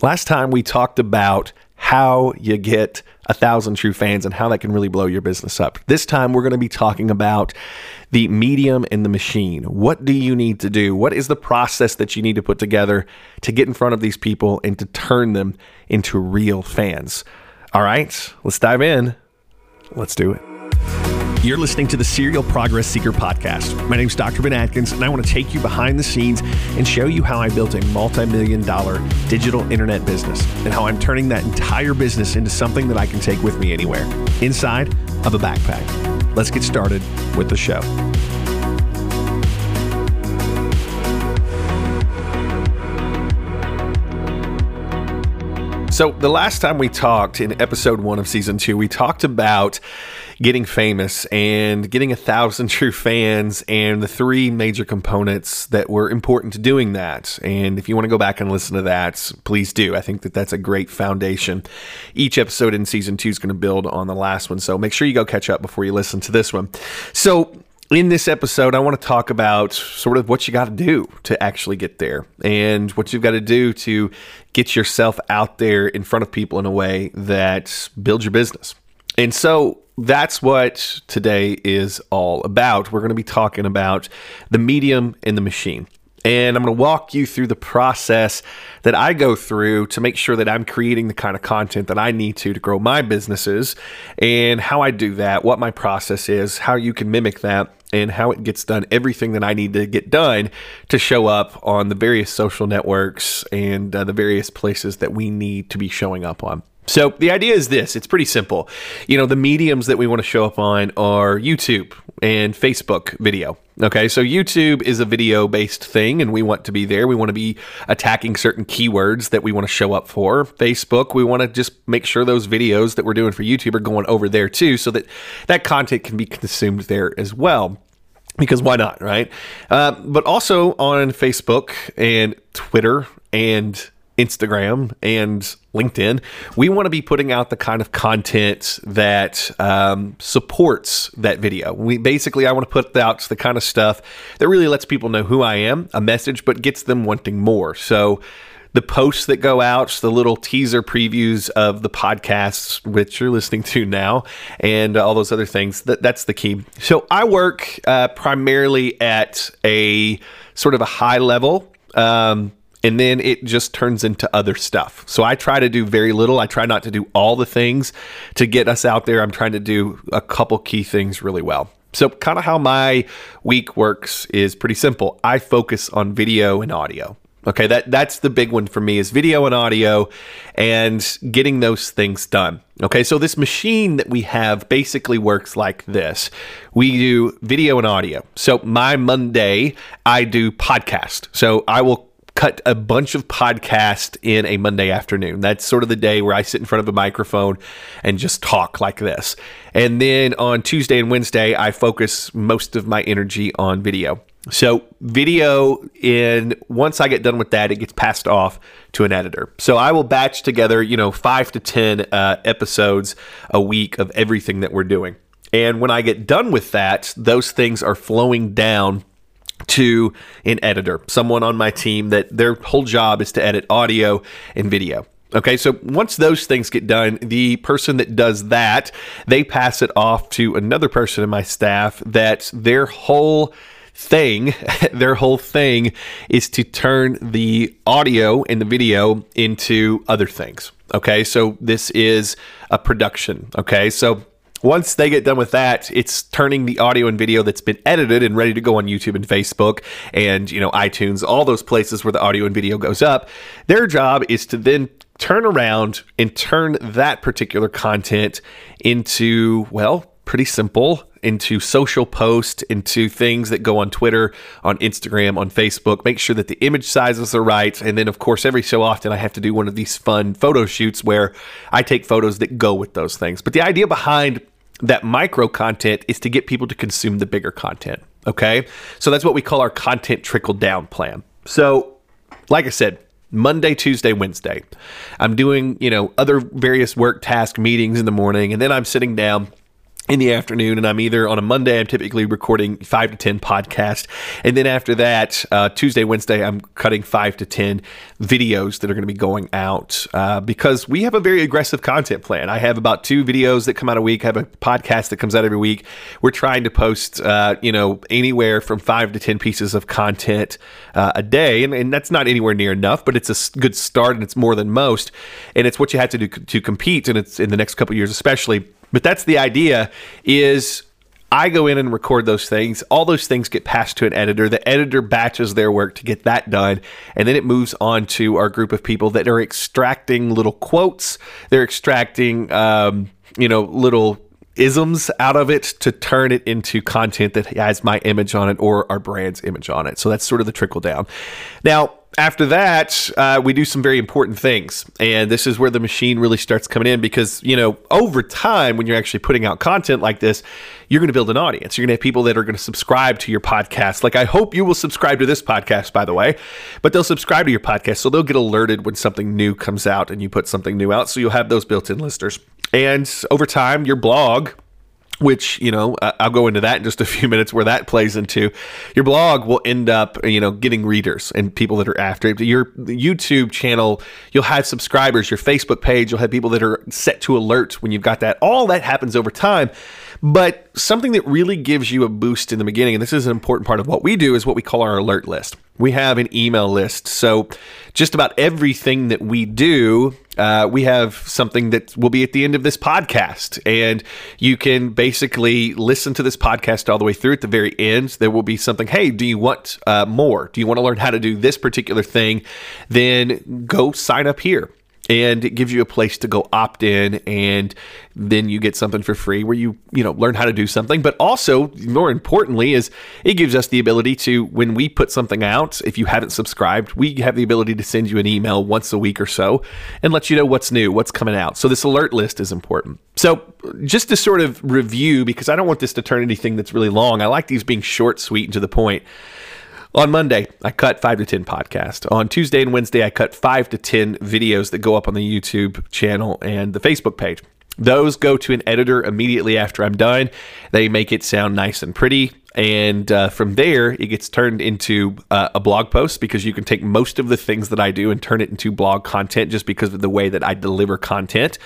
Last time we talked about how you get a thousand true fans and how that can really blow your business up. This time we're going to be talking about the medium and the machine. What do you need to do? What is the process that you need to put together to get in front of these people and to turn them into real fans? All right, let's dive in. Let's do it. You're listening to the Serial Progress Seeker podcast. My name is Dr. Ben Adkins, and I want to take you behind the scenes and show you how I built a multi million dollar digital internet business and how I'm turning that entire business into something that I can take with me anywhere inside of a backpack. Let's get started with the show. So, the last time we talked in episode one of season two, we talked about getting famous and getting a thousand true fans and the three major components that were important to doing that. And if you want to go back and listen to that, please do. I think that that's a great foundation. Each episode in season two is going to build on the last one. So make sure you go catch up before you listen to this one. So, in this episode, I want to talk about sort of what you got to do to actually get there and what you've got to do to get yourself out there in front of people in a way that builds your business. And so that's what today is all about. We're going to be talking about the medium and the machine. And I'm going to walk you through the process that I go through to make sure that I'm creating the kind of content that I need to to grow my businesses and how I do that, what my process is, how you can mimic that, and how it gets done, everything that I need to get done to show up on the various social networks and uh, the various places that we need to be showing up on. So the idea is this it's pretty simple. You know, the mediums that we want to show up on are YouTube and Facebook video. Okay, so YouTube is a video based thing and we want to be there. We want to be attacking certain keywords that we want to show up for. Facebook, we want to just make sure those videos that we're doing for YouTube are going over there too so that that content can be consumed there as well because why not, right? Uh, but also on Facebook and Twitter and Instagram and LinkedIn, we want to be putting out the kind of content that um, supports that video. We basically, I want to put out the kind of stuff that really lets people know who I am, a message, but gets them wanting more. So, the posts that go out, the little teaser previews of the podcasts, which you're listening to now, and all those other things. That, that's the key. So I work uh, primarily at a sort of a high level. Um, and then it just turns into other stuff. So I try to do very little. I try not to do all the things to get us out there. I'm trying to do a couple key things really well. So, kind of how my week works is pretty simple. I focus on video and audio. Okay, that that's the big one for me is video and audio and getting those things done. Okay, so this machine that we have basically works like this. We do video and audio. So my Monday, I do podcast. So I will cut a bunch of podcasts in a Monday afternoon. That's sort of the day where I sit in front of a microphone and just talk like this. And then on Tuesday and Wednesday, I focus most of my energy on video. So, video in once I get done with that, it gets passed off to an editor. So, I will batch together, you know, five to 10 uh, episodes a week of everything that we're doing. And when I get done with that, those things are flowing down to an editor, someone on my team that their whole job is to edit audio and video. Okay, so once those things get done, the person that does that, they pass it off to another person in my staff that their whole thing, their whole thing is to turn the audio and the video into other things. Okay, so this is a production. Okay, so once they get done with that, it's turning the audio and video that's been edited and ready to go on YouTube and Facebook and, you know, iTunes, all those places where the audio and video goes up. Their job is to then turn around and turn that particular content into, well, pretty simple into social posts, into things that go on Twitter, on Instagram, on Facebook. Make sure that the image sizes are right. And then, of course, every so often I have to do one of these fun photo shoots where I take photos that go with those things. But the idea behind that micro content is to get people to consume the bigger content. Okay. So that's what we call our content trickle down plan. So, like I said, Monday, Tuesday, Wednesday, I'm doing, you know, other various work task meetings in the morning, and then I'm sitting down in the afternoon, and I'm either on a Monday. I'm typically recording five to ten podcast, and then after that, uh, Tuesday, Wednesday, I'm cutting five to ten videos that are going to be going out uh, because we have a very aggressive content plan. I have about two videos that come out a week. I have a podcast that comes out every week. We're trying to post, uh, you know, anywhere from five to ten pieces of content uh, a day, and, and that's not anywhere near enough, but it's a good start, and it's more than most, and it's what you have to do to compete, and it's in the next couple years, especially but that's the idea is I go in and record those things. All those things get passed to an editor. The editor batches their work to get that done. And then it moves on to our group of people that are extracting little quotes. They're extracting, um, you know, little isms out of it to turn it into content that has my image on it or our brand's image on it. So that's sort of the trickle down. Now, after that, uh, we do some very important things. And this is where the machine really starts coming in because, you know, over time, when you're actually putting out content like this, you're going to build an audience. You're going to have people that are going to subscribe to your podcast. Like, I hope you will subscribe to this podcast, by the way, but they'll subscribe to your podcast. So they'll get alerted when something new comes out and you put something new out. So you'll have those built in listeners. And over time, your blog which you know i'll go into that in just a few minutes where that plays into. Your blog will end up you know getting readers and people that are after it. Your youtube channel you'll have subscribers. Your facebook page you'll have people that are set to alert when you've got that. All that happens over time but something that really gives you a boost in the beginning, and this is an important part of what we do, is what we call our alert list. We have an email list. So just about everything that we do, uh, we have something that will be at the end of this podcast. And you can basically listen to this podcast all the way through at the very end. There will be something, hey, do you want uh, more? Do you want to learn how to do this particular thing? Then go sign up here and it gives you a place to go opt in and then you get something for free where you you know learn how to do something. But also more importantly is it gives us the ability to when we put something out if you haven't subscribed we have the ability to send you an email once a week or so and let you know what's new what's coming out. So this alert list is important. So just to sort of review because i don't want this to turn anything that's really long i like these being short sweet and to the point on Monday, I cut five to 10 podcasts. On Tuesday and Wednesday, I cut five to 10 videos that go up on the YouTube channel and the Facebook page. Those go to an editor immediately after I'm done. They make it sound nice and pretty and uh, from there it gets turned into uh, a blog post because you can take most of the things that i do and turn it into blog content just because of the way that i deliver content.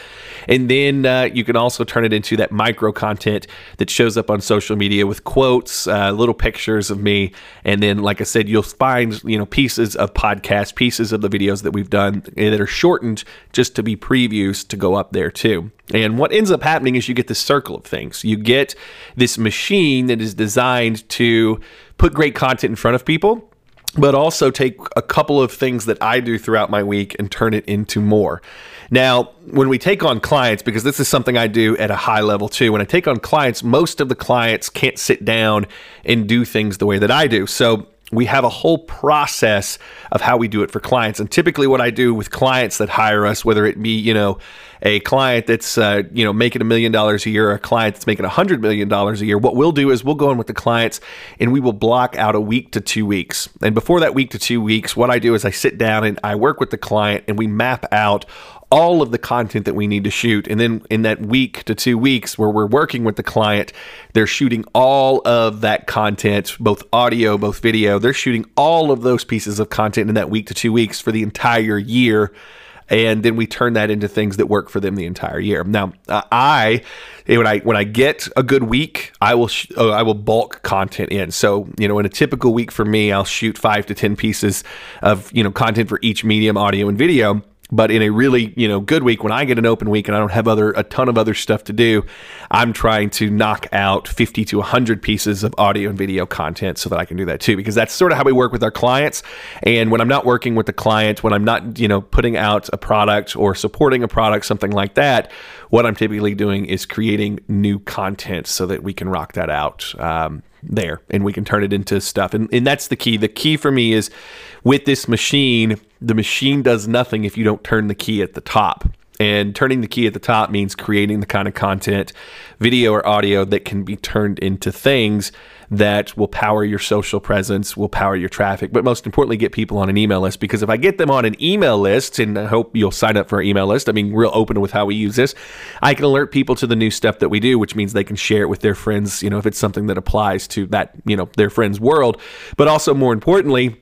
And then uh, you can also turn it into that micro content that shows up on social media with quotes uh, little pictures of me. And then like i said you'll find you know pieces of podcast pieces of the videos that we've done that are shortened just to be previews to go up there too. And what ends up happening is you get this circle of things. You get this machine that is designed to put great content in front of people, but also take a couple of things that I do throughout my week and turn it into more. Now, when we take on clients, because this is something I do at a high level too, when I take on clients, most of the clients can't sit down and do things the way that I do. So we have a whole process of how we do it for clients. And typically, what I do with clients that hire us, whether it be, you know, a client that's uh, you know making a million dollars a year, or a client that's making a hundred million dollars a year, what we'll do is we'll go in with the clients and we will block out a week to two weeks. And before that week to two weeks, what I do is I sit down and I work with the client and we map out all of the content that we need to shoot. And then in that week to two weeks where we're working with the client, they're shooting all of that content, both audio, both video. They're shooting all of those pieces of content in that week to two weeks for the entire year and then we turn that into things that work for them the entire year. Now, I when I when I get a good week, I will sh- uh, I will bulk content in. So you know, in a typical week for me, I'll shoot five to ten pieces of you know content for each medium, audio and video. But in a really, you know, good week, when I get an open week and I don't have other a ton of other stuff to do, I'm trying to knock out 50 to 100 pieces of audio and video content so that I can do that too. Because that's sort of how we work with our clients. And when I'm not working with the client, when I'm not, you know, putting out a product or supporting a product, something like that, what I'm typically doing is creating new content so that we can rock that out. Um, there and we can turn it into stuff. And, and that's the key. The key for me is with this machine, the machine does nothing if you don't turn the key at the top. And turning the key at the top means creating the kind of content, video or audio, that can be turned into things that will power your social presence, will power your traffic, but most importantly, get people on an email list. Because if I get them on an email list, and I hope you'll sign up for our email list, I mean, real open with how we use this, I can alert people to the new stuff that we do, which means they can share it with their friends, you know, if it's something that applies to that, you know, their friends' world. But also, more importantly,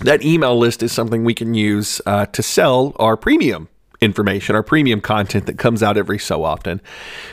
that email list is something we can use uh, to sell our premium information, our premium content that comes out every so often.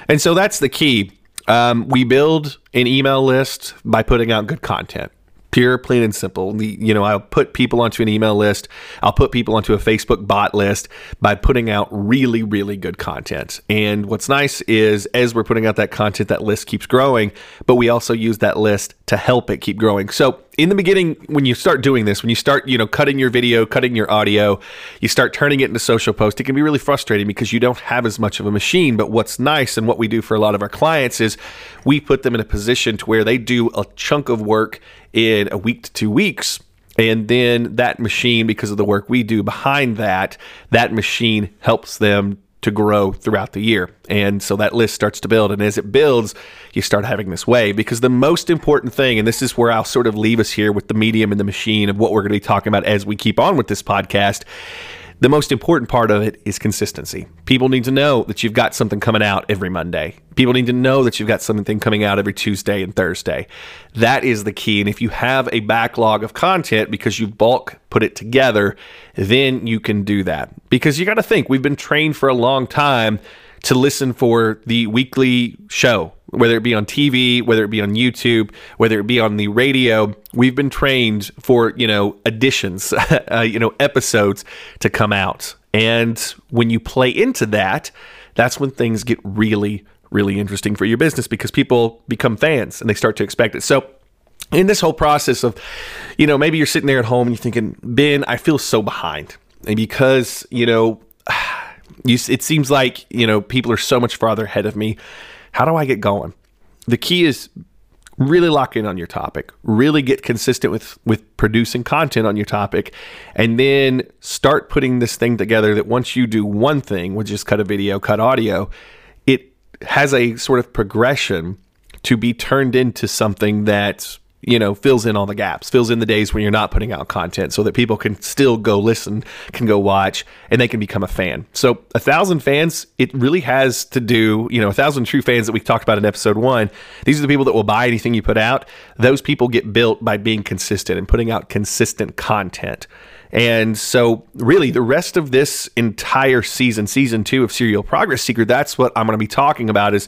And so that's the key. Um, we build an email list by putting out good content pure, plain and simple. You know, I'll put people onto an email list. I'll put people onto a Facebook bot list by putting out really, really good content. And what's nice is as we're putting out that content, that list keeps growing, but we also use that list to help it keep growing. So in the beginning, when you start doing this, when you start, you know, cutting your video, cutting your audio, you start turning it into social post, it can be really frustrating because you don't have as much of a machine. But what's nice and what we do for a lot of our clients is we put them in a position to where they do a chunk of work in a week to two weeks. And then that machine, because of the work we do behind that, that machine helps them to grow throughout the year. And so that list starts to build. And as it builds, you start having this way because the most important thing, and this is where I'll sort of leave us here with the medium and the machine of what we're going to be talking about as we keep on with this podcast, the most important part of it is consistency. People need to know that you've got something coming out every Monday. People need to know that you've got something coming out every Tuesday and Thursday. That is the key. And if you have a backlog of content because you bulk put it together, then you can do that. Because you got to think, we've been trained for a long time to listen for the weekly show whether it be on TV, whether it be on YouTube, whether it be on the radio, we've been trained for, you know, additions, uh, you know, episodes to come out. And when you play into that, that's when things get really, really interesting for your business because people become fans and they start to expect it. So, in this whole process of, you know, maybe you're sitting there at home and you're thinking, Ben, I feel so behind. And because, you know, you, it seems like, you know, people are so much farther ahead of me how do I get going? The key is really lock in on your topic really get consistent with with producing content on your topic and then start putting this thing together that once you do one thing which is cut a video cut audio it has a sort of progression to be turned into something that you know, fills in all the gaps, fills in the days when you're not putting out content so that people can still go listen, can go watch, and they can become a fan. So, a thousand fans, it really has to do, you know, a thousand true fans that we talked about in episode one. These are the people that will buy anything you put out. Those people get built by being consistent and putting out consistent content. And so, really, the rest of this entire season, season two of Serial Progress Seeker, that's what I'm going to be talking about is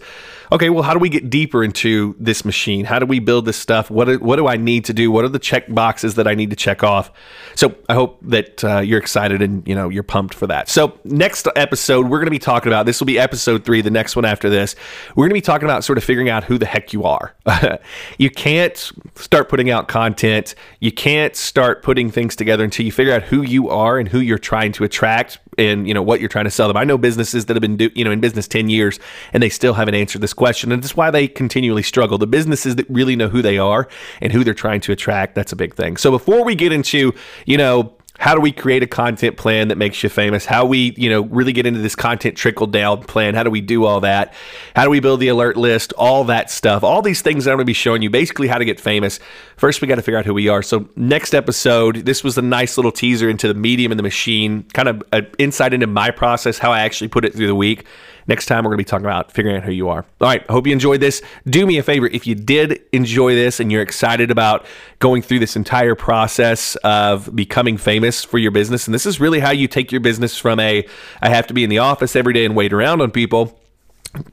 okay, well, how do we get deeper into this machine? How do we build this stuff? What, what do I need to do? What are the check boxes that I need to check off? So I hope that uh, you're excited and you know you're pumped for that. So next episode, we're going to be talking about this will be episode three, the next one after this. We're going to be talking about sort of figuring out who the heck you are. you can't start putting out content. You can't start putting things together until you figure out who you are and who you're trying to attract and you know what you're trying to sell them. I know businesses that have been do, you know in business 10 years and they still haven't answered this question and that's why they continually struggle. The businesses that really know who they are and who they're trying to attract, that's a big thing. So before we get into, you know, how do we create a content plan that makes you famous? How we you know really get into this content trickle down plan? How do we do all that? How do we build the alert list? All that stuff. All these things i'm going to be showing you basically how to get famous. First we got to figure out who we are. So next episode this was a nice little teaser into the medium and the machine kind of an insight into my process how i actually put it through the week Next time, we're going to be talking about figuring out who you are. All right. Hope you enjoyed this. Do me a favor if you did enjoy this and you're excited about going through this entire process of becoming famous for your business, and this is really how you take your business from a I have to be in the office every day and wait around on people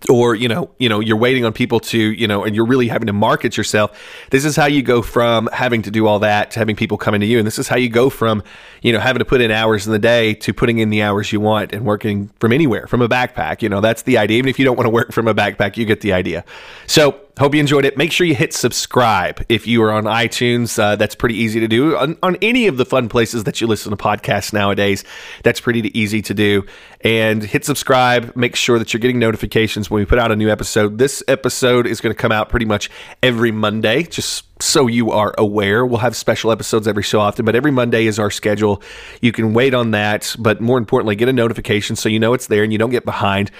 or you know you know you're waiting on people to you know and you're really having to market yourself this is how you go from having to do all that to having people coming to you. And this is how you go from you know having to put in hours in the day to putting in the hours you want and working from anywhere from a backpack. You know that's the idea. Even if you don't want to work from a backpack you get the idea. So hope you enjoyed it. Make sure you hit subscribe if you are on iTunes. Uh, that's pretty easy to do. On, on, any of the fun places that you listen to podcasts nowadays, that's pretty easy to do. And hit subscribe. Make sure that you're getting notifications when we put out a new episode. This episode is going to come out pretty much every Monday, just so you are aware. We'll have special episodes every so often, but every Monday is our schedule. You can wait on that, but more importantly, get a notification so you know it's there and you don't get behind.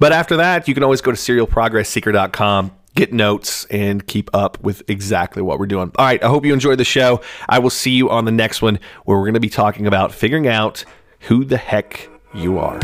But after that, you can always go to serialprogressseeker.com get notes and keep up with exactly what we're doing. All right, I hope you enjoyed the show. I will see you on the next one where we're going to be talking about figuring out who the heck you are.